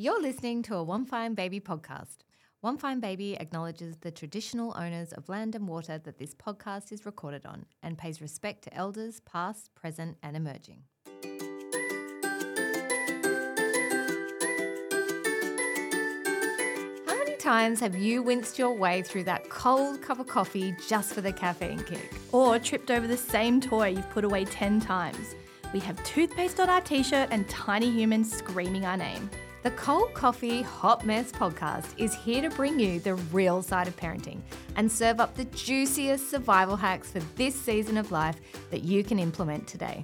You're listening to a One Fine Baby podcast. One Fine Baby acknowledges the traditional owners of land and water that this podcast is recorded on and pays respect to elders past, present, and emerging. How many times have you winced your way through that cold cup of coffee just for the caffeine kick? Or tripped over the same toy you've put away 10 times. We have toothpaste on our t shirt and tiny humans screaming our name. The Cold Coffee Hot Mess podcast is here to bring you the real side of parenting and serve up the juiciest survival hacks for this season of life that you can implement today.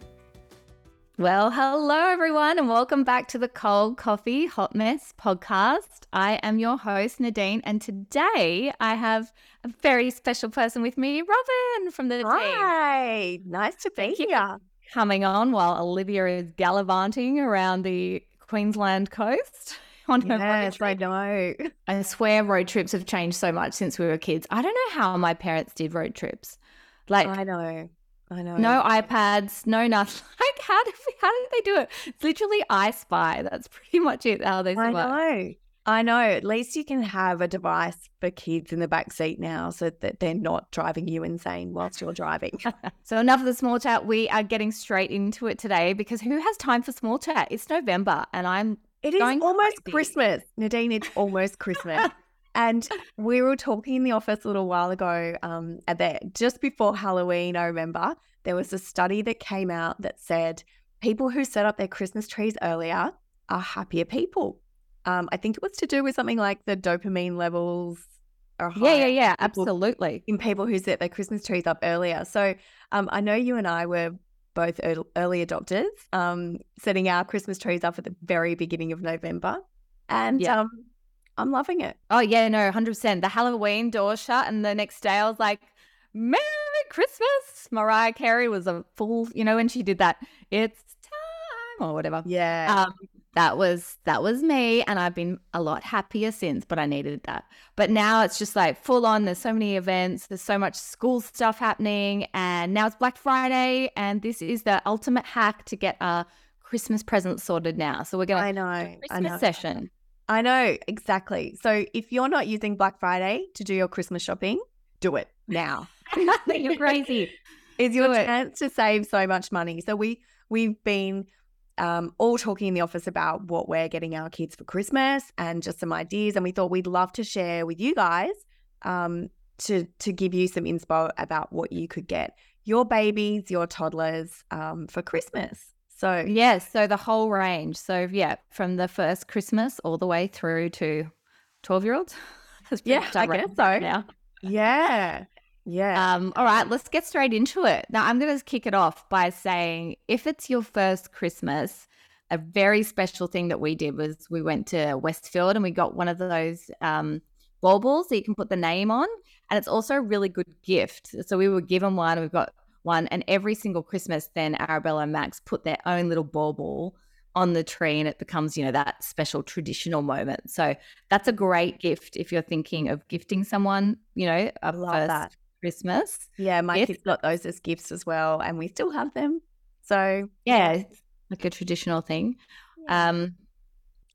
Well, hello everyone, and welcome back to the Cold Coffee Hot Mess podcast. I am your host, Nadean, and today I have a very special person with me, Robyn from the team. Hi, nice to be here. Coming on while Olivia is gallivanting around the Queensland coast. On Yes, I know. I swear road trips have changed so much since we were kids. I don't know how my parents did road trips. Like I know. I know. no iPads, no nothing. Like how did we, how did they do it? It's literally I Spy. That's pretty much it. How they I know. I know. At least you can have a device for kids in the back seat now so that they're not driving you insane whilst you're driving. So enough of the small chat. We are getting straight into it today because who has time for small chat? It's November and I'm It is almost crazy. Christmas. Nadean, it's almost Christmas. and we were talking in the office a little while ago, um, at the, just before Halloween, I remember, there was a study that came out that said people who set up their Christmas trees earlier are happier people. Um, I think it was to do with something like the dopamine levels are yeah, yeah, yeah, absolutely. in people who set their Christmas trees up earlier. So um, I know you and I were both early adopters, um, setting our Christmas trees up at the very beginning of November, and Yeah. um, I'm loving it. Oh yeah, no, hundred percent. The Halloween door shut, and the next day I was like, "Merry Christmas!" Mariah Carey was a fool, you know, when she did that, "It's time" or whatever. Yeah, Um, that was that was me, and I've been a lot happier since. But I needed that. But now it's just like full on. There's so many events. There's so much school stuff happening, and now it's Black Friday, and this is the ultimate hack to get our Christmas presents sorted now. So we're going I know, I know, session. I know exactly. So if you're not using Black Friday to do your Christmas shopping, do it now. You're crazy. It's your Do it. chance to save so much money. So we we've been um, all talking in the office about what we're getting our kids for Christmas and just some ideas, and we thought we'd love to share with you guys um, to to give you some inspo about what you could get your babies, your toddlers um, for Christmas. So Yes, so the whole range. So yeah, from the first Christmas all the way through to twelve year olds. Yeah, I guess so. Now, yeah, yeah, um, all right, let's get straight into it. Now I'm going to kick it off by saying, if it's your first Christmas, a very special thing that we did was we went to Westfield and we got one of those um, baubles that you can put the name on, and it's also a really good gift. So we were given one. We've got one, and every single Christmas, then Arabella and Max put their own little bauble on the tree, and it becomes you know that special traditional moment. So that's a great gift if you're thinking of gifting someone, you know, a love first that. Christmas. yeah. My kids got those as gifts as well, and we still have them. So Yeah, it's like a traditional thing. Um,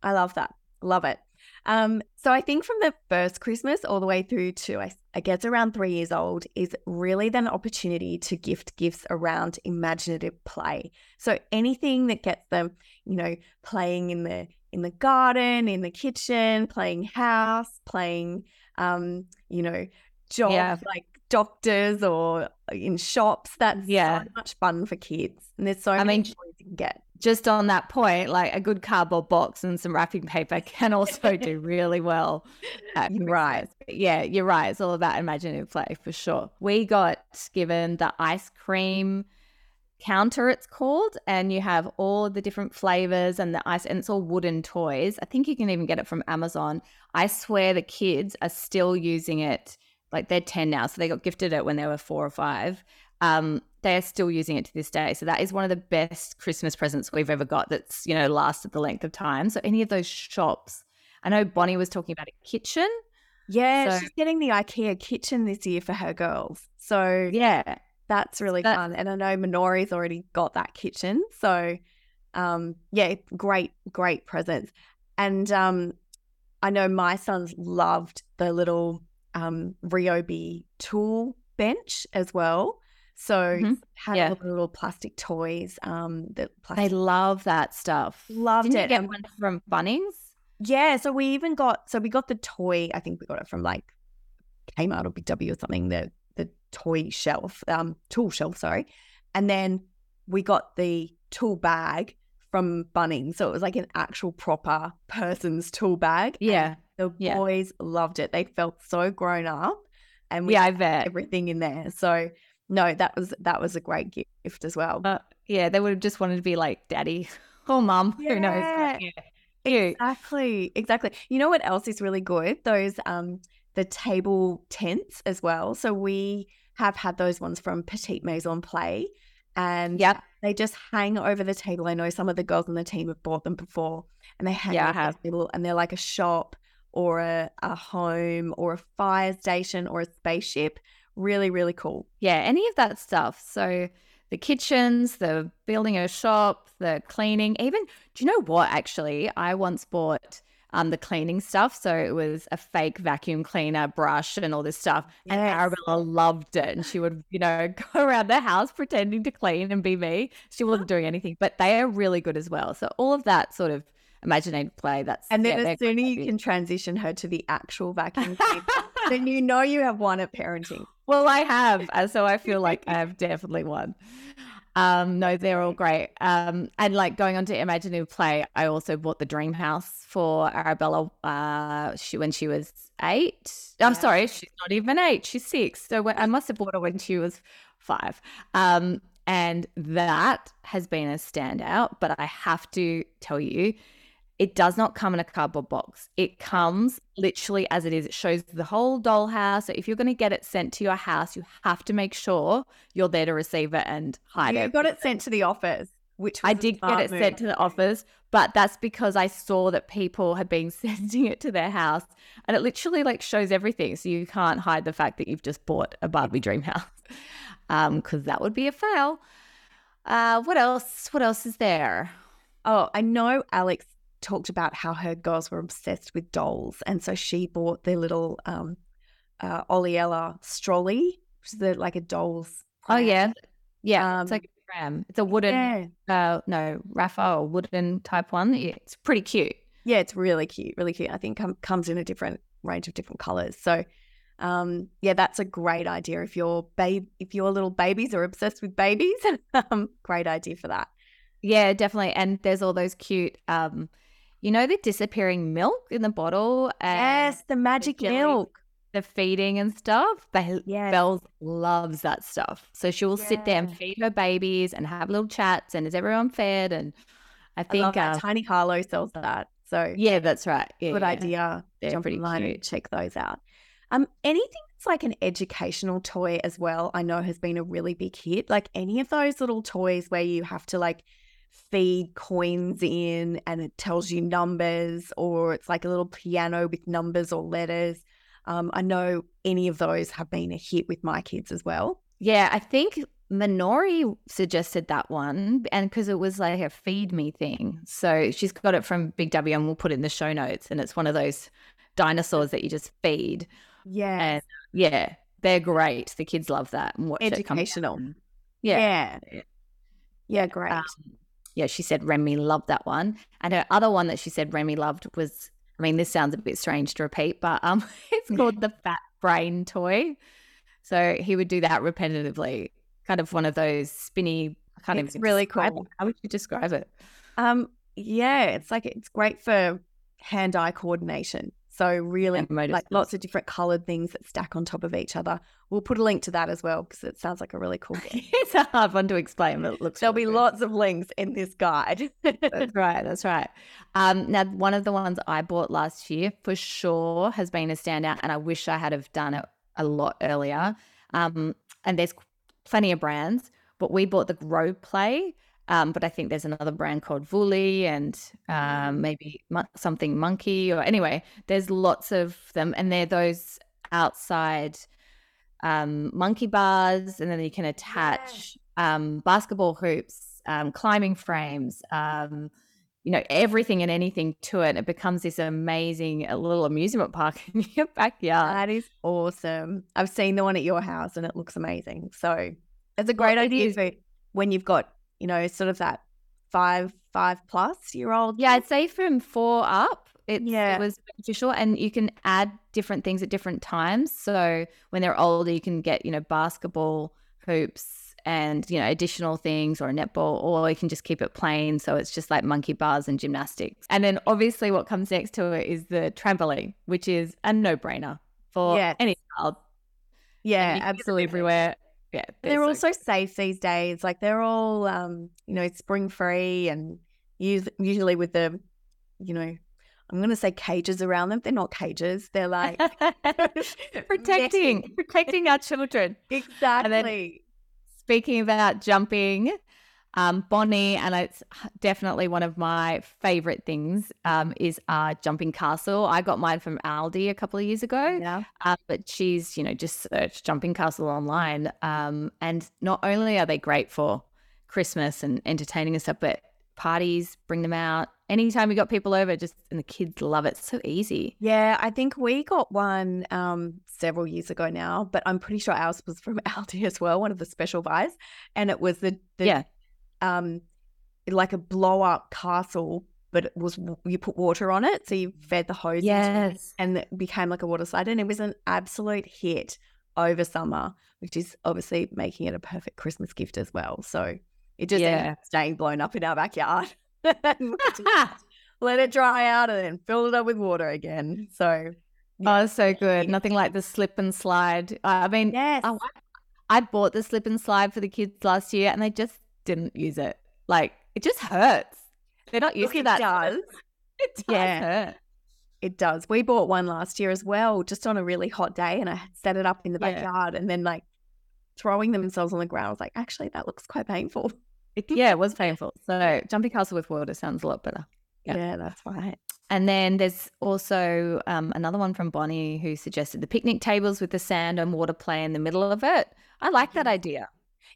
I love that. Love it. Um, so I think from the first Christmas all the way through to I, I guess around three years old is really then an opportunity to gift gifts around imaginative play. So anything that gets them, you know, playing in the in the garden, in the kitchen, playing house, playing um, you know, jobs Yeah. like doctors or uh, in shops. That's Yeah. so much fun for kids. And there's so I many mean, toys you can get. just on that point, like a good cardboard box and some wrapping paper can also do really well. At right. Yeah, you're right. It's all about imaginative play for sure. We got given the ice cream counter, it's called, and you have all the different flavors and the ice, and it's all wooden toys. I think you can even get it from Amazon. I swear the kids are still using it. Like they're 10 now, so they got gifted it when they were four or five. Um, they are still using it to this day. So that is one of the best Christmas presents we've ever got that's, you know, lasted the length of time. So any of those shops, I know Bonnie was talking about a kitchen. Yeah, So- she's getting the IKEA kitchen this year for her girls. So Yeah. that's really that- fun. And I know Minori's already got that kitchen. So um yeah, great, great presents. And um, I know my sons loved the little um, Ryobi tool bench as well. So Mhm. had Yeah. all the little plastic toys. Um, the They love that stuff. loved Didn't you it. get one from Bunnings? yeah, so we even got so we got the toy. I think we got it from like Kmart or Big W or something. The the toy shelf, um, tool shelf, sorry. And then we got the tool bag from Bunnings. So it was like an actual proper person's tool bag. Yeah. The Yeah. boys loved it. They felt so grown up, and we Yeah, I had bet. everything in there. So no, that was that was a great gift as well. Uh, yeah, they would have just wanted to be like daddy or mum. Who knows? Yeah. Yeah. Exactly, exactly. You know what else is really good? Those um the table tents as well. So we have had those ones from Petite Maison Play, and Yep. they just hang over the table. I know some of the girls on the team have bought them before, and they hang Yeah, over the table, and they're like a shop or a, a home or a fire station or a spaceship. Really, really cool. Yeah, any of that stuff. So the kitchens, the building a shop, the cleaning, even do you know what actually? I once bought um the cleaning stuff. So it was a fake vacuum cleaner brush and all this stuff. And Arabella loved it. And she would, you know, go around the house pretending to clean and be me. She wasn't doing anything, but they are really good as well. So all of that sort of imaginative play, that's And then they're as soon as you can transition her to the actual vacuum cleaner, then you know you have won at parenting. Well, I have, so I feel like I have definitely won. Um, no, they're all great. Um, and like going on to imaginative play, I also bought the dream house for Arabella. Uh, she when she was eight. I'm Yeah. sorry, she's not even eight. She's six. So when, I must have bought her when she was five. Um, and that has been a standout. But I have to tell you, it does not come in a cardboard box. It comes literally as it is. It shows the whole dollhouse. So if you're going to get it sent to your house, you have to make sure you're there to receive it and hide You it. You got it sent to the office, which I did get it sent to the office, but that's because I saw that people had been sending it to their house and it literally like shows everything. So you can't hide the fact that you've just bought a Barbie dream house. Um, because that would be a fail. Uh what else? What else is there? Oh, I know Alex talked about how her girls were obsessed with dolls, and so she bought their little um, uh, Olli Ella strolley, which is the, like a doll's. Oh pram. yeah. Yeah. it's Um, like a tram. It's a wooden yeah, uh no or wooden type one. It's pretty cute. yeah, it's really cute, really cute. I think com- comes in a different range of different colors. So, um, yeah, that's a great idea if your babe, if your little babies are obsessed with babies. um, great idea for that. Yeah, definitely. And there's all those cute um you know the disappearing milk in the bottle and yes, the magic jelly. milk. the feeding and stuff. They Yes. Bells loves that stuff. So she will sit there and feed her babies and have little chats and is everyone fed and I I think that. uh, Tiny Harlow sells that. So yeah, that's right. Yeah, good yeah. idea. They're Jump pretty online and check those out. Um, anything that's like an educational toy as well, I know has been a really big hit. Like any of those little toys where you have to like feed coins in and it tells you numbers, or it's like a little piano with numbers or letters. Um, I know any of those have been a hit with my kids as well. Yeah, I think Minori suggested that one, and because it was like a feed me thing. So she's got it from Big W, and we'll put it in the show notes. And it's one of those dinosaurs that you just feed. Yeah. And yeah, they're great. The kids love that and watch it Educational. down. Yeah. Yeah. Yeah, great. Um, yeah, she said Remy loved that one. And her other one that she said Remy loved was, I mean, this sounds a bit strange to repeat, but um, it's called the Fat Brain toy. So he would do that repetitively, kind of one of those spinny. I can't It's even really cool. it. How would you describe it? Um, yeah, it's like it's great for hand-eye coordination. So really, like lots of different colored things that stack on top of each other. We'll put a link to that as well because it sounds like a really cool game. it's a hard one to explain, but it looks. There'll be good. lots of links in this guide. That's right. That's right. Um, now, one of the ones I bought last year for sure has been a standout, and I wish I had have done it a lot earlier. Um, and there's plenty of brands, but we bought the Grow Play. Um, but I think there's another brand called Vuly and um, maybe mon- something Monkey or anyway, there's lots of them, and they're those outside um, monkey bars, and then you can attach um, basketball hoops, um, climbing frames, um, you know, everything and anything to it. It becomes this amazing uh, little amusement park in your backyard. That is awesome. I've seen the one at your house and it looks amazing. So it's a great Well, idea for when you've got, you know, sort of that five, five plus year old. Yeah, I'd say from four up, it's, Yeah. it was beneficial. And you can add different things at different times. So when they're older, you can get, you know, basketball hoops and, you know, additional things or a netball, or you can just keep it plain. So it's just like monkey bars and gymnastics. And then obviously what comes next to it is the trampoline, which is a no brainer for Yes. any child. Yeah, You can get them absolutely. everywhere. Yeah. They're so also safe these days. Like they're all, um, you know, spring free and usually with the, you know, I'm going to say cages around them. They're not cages. They're like protecting protecting our children. exactly. Speaking about jumping, um, Bonnie, and it's definitely one of my favorite things, um, is our jumping castle. I got mine from Aldi a couple of years ago, yeah. uh, but she's, you know, just search jumping castle online. Um, and not only are they great for Christmas and entertaining and stuff, but parties, bring them out. Anytime you got people over, just and the kids love it. It's so easy. Yeah, I think we got one um, several years ago now, but I'm pretty sure ours was from Aldi as well, one of the special buys, and it was the, the Yeah. Um, like a blow up castle, but it was you put water on it, so you fed the hose, Yes. and it became like a water slide, and it was an absolute hit over summer, which is obviously making it a perfect Christmas gift as well. So it just ended Yeah. up staying blown up in our backyard. Let it dry out and then fill it up with water again. So Oh, so good. Nothing like the slip and slide. I I mean, yes, I, I bought the slip and slide for the kids last year and they just didn't use it. Like, it just hurts. They're not used Look, to it that. does. It does Yeah. hurt. It does. We bought one last year as well, just on a really hot day, and I set it up in the Yeah. backyard, and then like throwing themselves on the ground. I was like, actually, that looks quite painful. It, yeah, it was painful. So, jumping castle with water sounds a lot better. Yeah. Yeah, that's right. And then there's also um, another one from Bonnie who suggested the picnic tables with the sand and water play in the middle of it. I like that idea.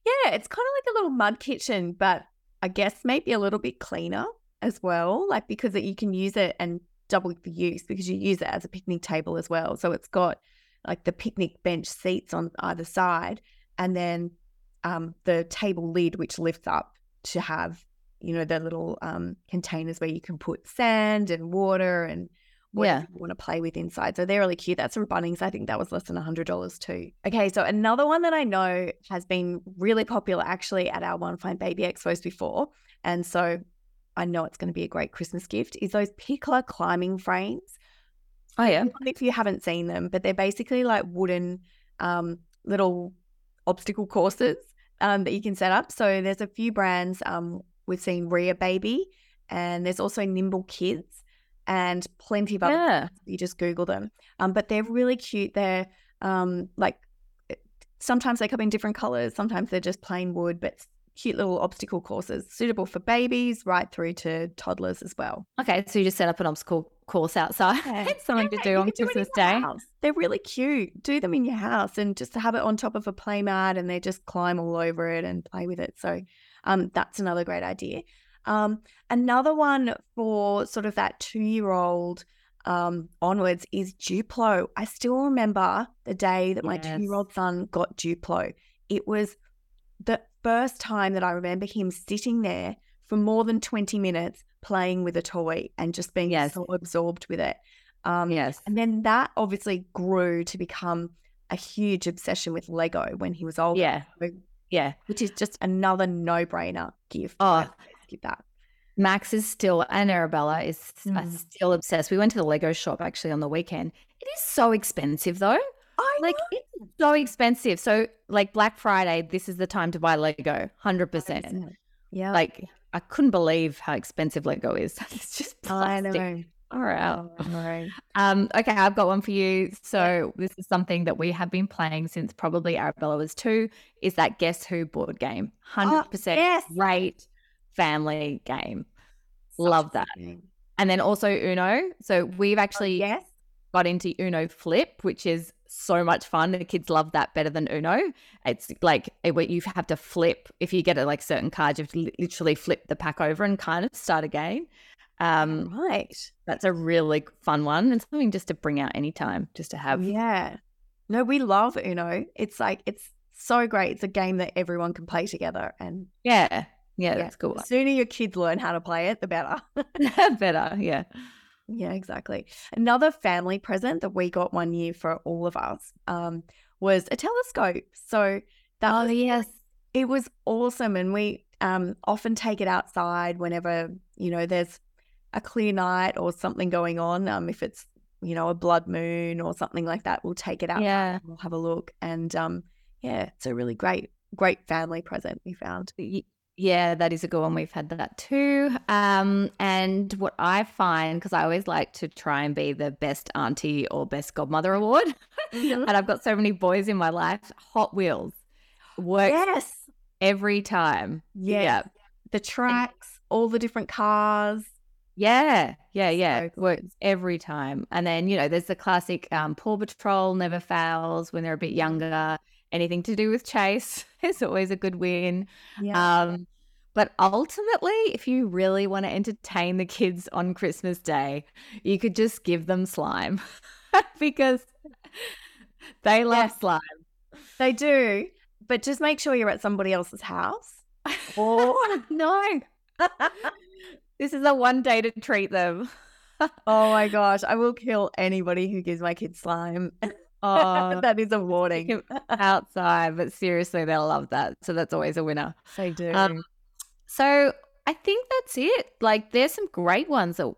Yeah, it's kind of like a little mud kitchen, but I guess maybe a little bit cleaner as well, like because it, you can use it and double the use because you use it as a picnic table as well. So it's got like the picnic bench seats on either side, and then um, the table lid which lifts up to have you know the little um, containers where you can put sand and water and Yeah. you want to play with inside. So they're really cute. That's from Bunnings. I think that was less than hundred dollars too. Okay, so another one that I know has been really popular actually at our One Fine Baby Expos before, and so I know it's going to be a great Christmas gift. Is those Pikler climbing frames? Oh, yeah. If you haven't seen them, but they're basically like wooden um, little obstacle courses um, that you can set up. So there's a few brands. Um, we've seen Rhea Baby, and there's also Nimble Kids, and plenty of other Yeah. you just Google them. Um, but they're really cute. They're um, like sometimes they come in different colors, sometimes they're just plain wood, but cute little obstacle courses suitable for babies right through to toddlers as well. Okay. So, you just set up an obstacle course outside. It's something to do on can do Christmas Day. house. They're really cute. Do them in your house and just have it on top of a play mat and they just climb all over it and play with it. So um, that's another great idea. Um, another one for sort of that two year old um, onwards is Duplo. I still remember the day that my Yes. two year old son got Duplo. It was the first time that I remember him sitting there for more than 20 minutes playing with a toy and just being Yes. so absorbed with it. Um, Yes. and then that obviously grew to become a huge obsession with Lego when he was older. Yeah. Yeah. Which is just another no brainer gift. Oh. I'd that. Max is still, and Arabella is uh, Mm. still obsessed. We went to the Lego shop actually on the weekend. It is so expensive though. I Like it's so expensive. So like Black Friday, this is the time to buy Lego, hundred percent. Yeah. Like I couldn't believe how expensive Lego is. it's just I plastic. know. All right. I know. Um, okay, I've got one for you. So this is something that we have been playing since probably Arabella was two. Is that Guess Who board game? Hundred percent yes. great family game. Such Love that. And then also Uno. So we've actually Yes. got into Uno Flip, which is so much fun. The kids love that better than Uno. It's like it, you have to flip if you get a like certain card, you have to literally flip the pack over and kind of start again. Um, Right. that's a really fun one and something just to bring out anytime, just to have. Yeah. No, we love Uno. It's like it's so great. It's a game that everyone can play together, and Yeah. Yeah, Yeah. that's cool. the sooner your kids learn how to play it, the better. Better. Yeah. Yeah, exactly. Another family present that we got one year for all of us um, was a telescope. So that Oh, was, yes. it was awesome, and we um, often take it outside whenever you know there's a clear night or something going on. Um, if it's you know a blood moon or something like that, we'll take it out. Yeah. We'll have a look, and um, yeah, it's a really great, great family present we found. Yeah, that is a good one. We've had that too. Um, and what I find, because I always like to try and be the best auntie or best godmother award, Mhm. and I've got so many boys in my life, Hot Wheels works Yes, every time. yeah, Yeah. the tracks, all the different cars. Yeah, yeah, yeah. So. Works every time. And then, you know, there's the classic um, Paw Patrol never fails when they're a bit younger. Anything to do with Chase is always a good win. Yeah, Um, but ultimately, if you really want to entertain the kids on Christmas Day, you could just give them slime because they love Yeah. slime. they do, but just make sure you're at somebody else's house. Or no, this is a one day to treat them. oh my gosh, I will kill anybody who gives my kids slime. Oh, that is a warning. outside, but seriously, they'll love that. So that's always a winner. They do. Um, so I think that's it. Like, there's some great ones that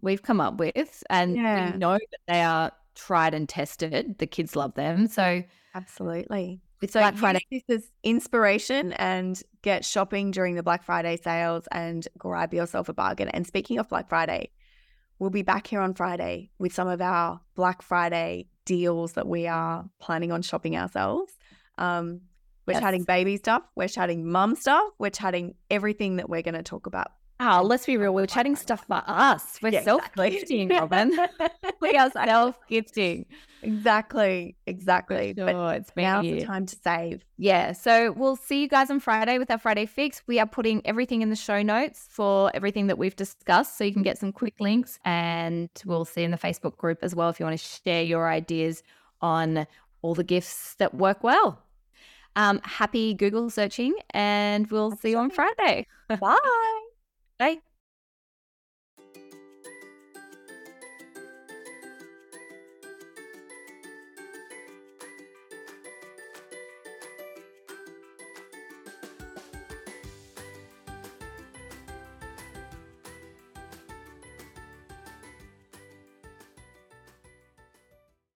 we've come up with, and Yeah. we know that they are tried and tested. The kids love them. So Absolutely. it's So Black Friday. this is inspiration and get shopping during the Black Friday sales and grab yourself a bargain. And speaking of Black Friday, we'll be back here on Friday with some of our Black Friday deals that we are planning on shopping ourselves. Um, we're Yes. chatting baby stuff, we're chatting mum stuff, we're chatting everything that we're going to talk about. Oh, let's be real. We're chatting stuff about us. We're Yeah, self exactly. gifting, Robyn. we are self gifting. exactly, exactly. But it's been now's the time to save. Yeah. So we'll see you guys on Friday with our Friday fix. We are putting everything in the show notes for everything that we've discussed. So you can get some quick links and we'll see in the Facebook group as well if you want to share your ideas on all the gifts that work well. Um, happy Google searching and we'll see you on Friday. Bye. Bye.